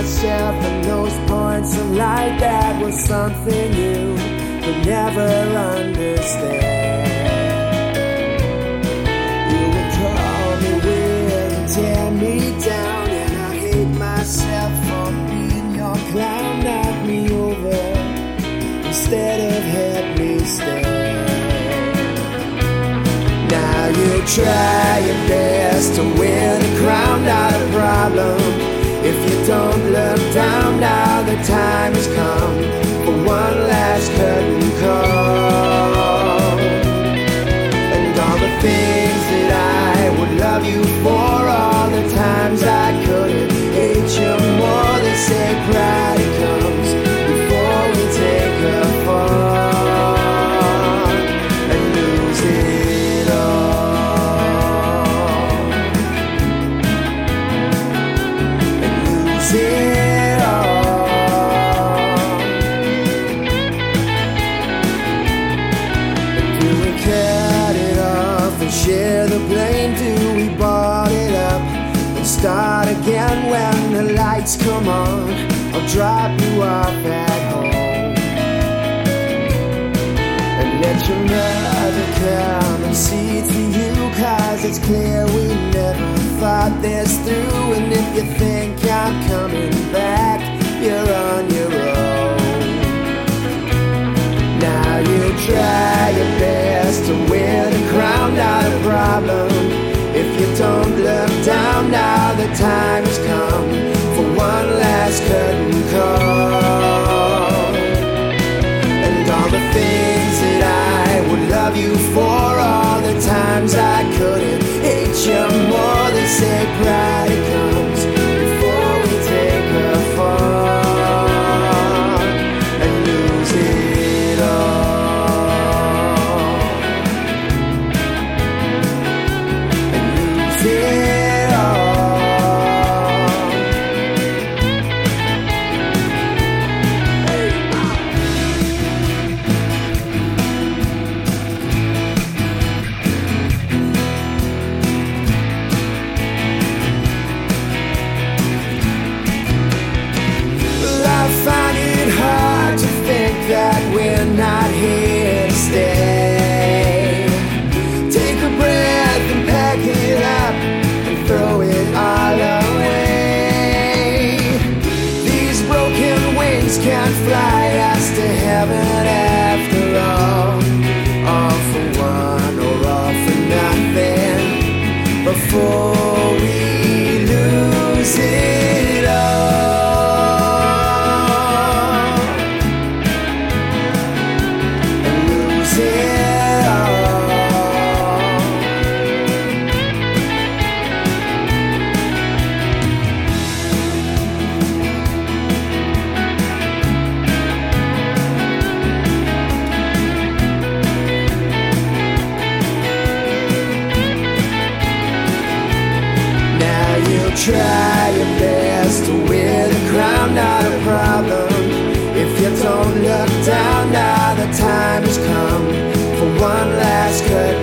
myself in those points of light that was something you could never understand. You would call me weird and tear me down, and I hate myself for being your clown. Knock me over instead of help me stand. Now you try your best to win a crown, not a problem. Share the blame? Do we bought it up and start again when the lights come on? I'll drop you off at home and let your mother come and see for you. Cause it's clear thought this through. And if you think I'm coming back, you're on your own. Now you try your best to win a crown, not a problem. If you don't look down now, the time has come for one last curtain call. And all the things that I would love you for, all the times I You try your best to win the crown, not a problem. If you don't look down now, the time has come for one last curtain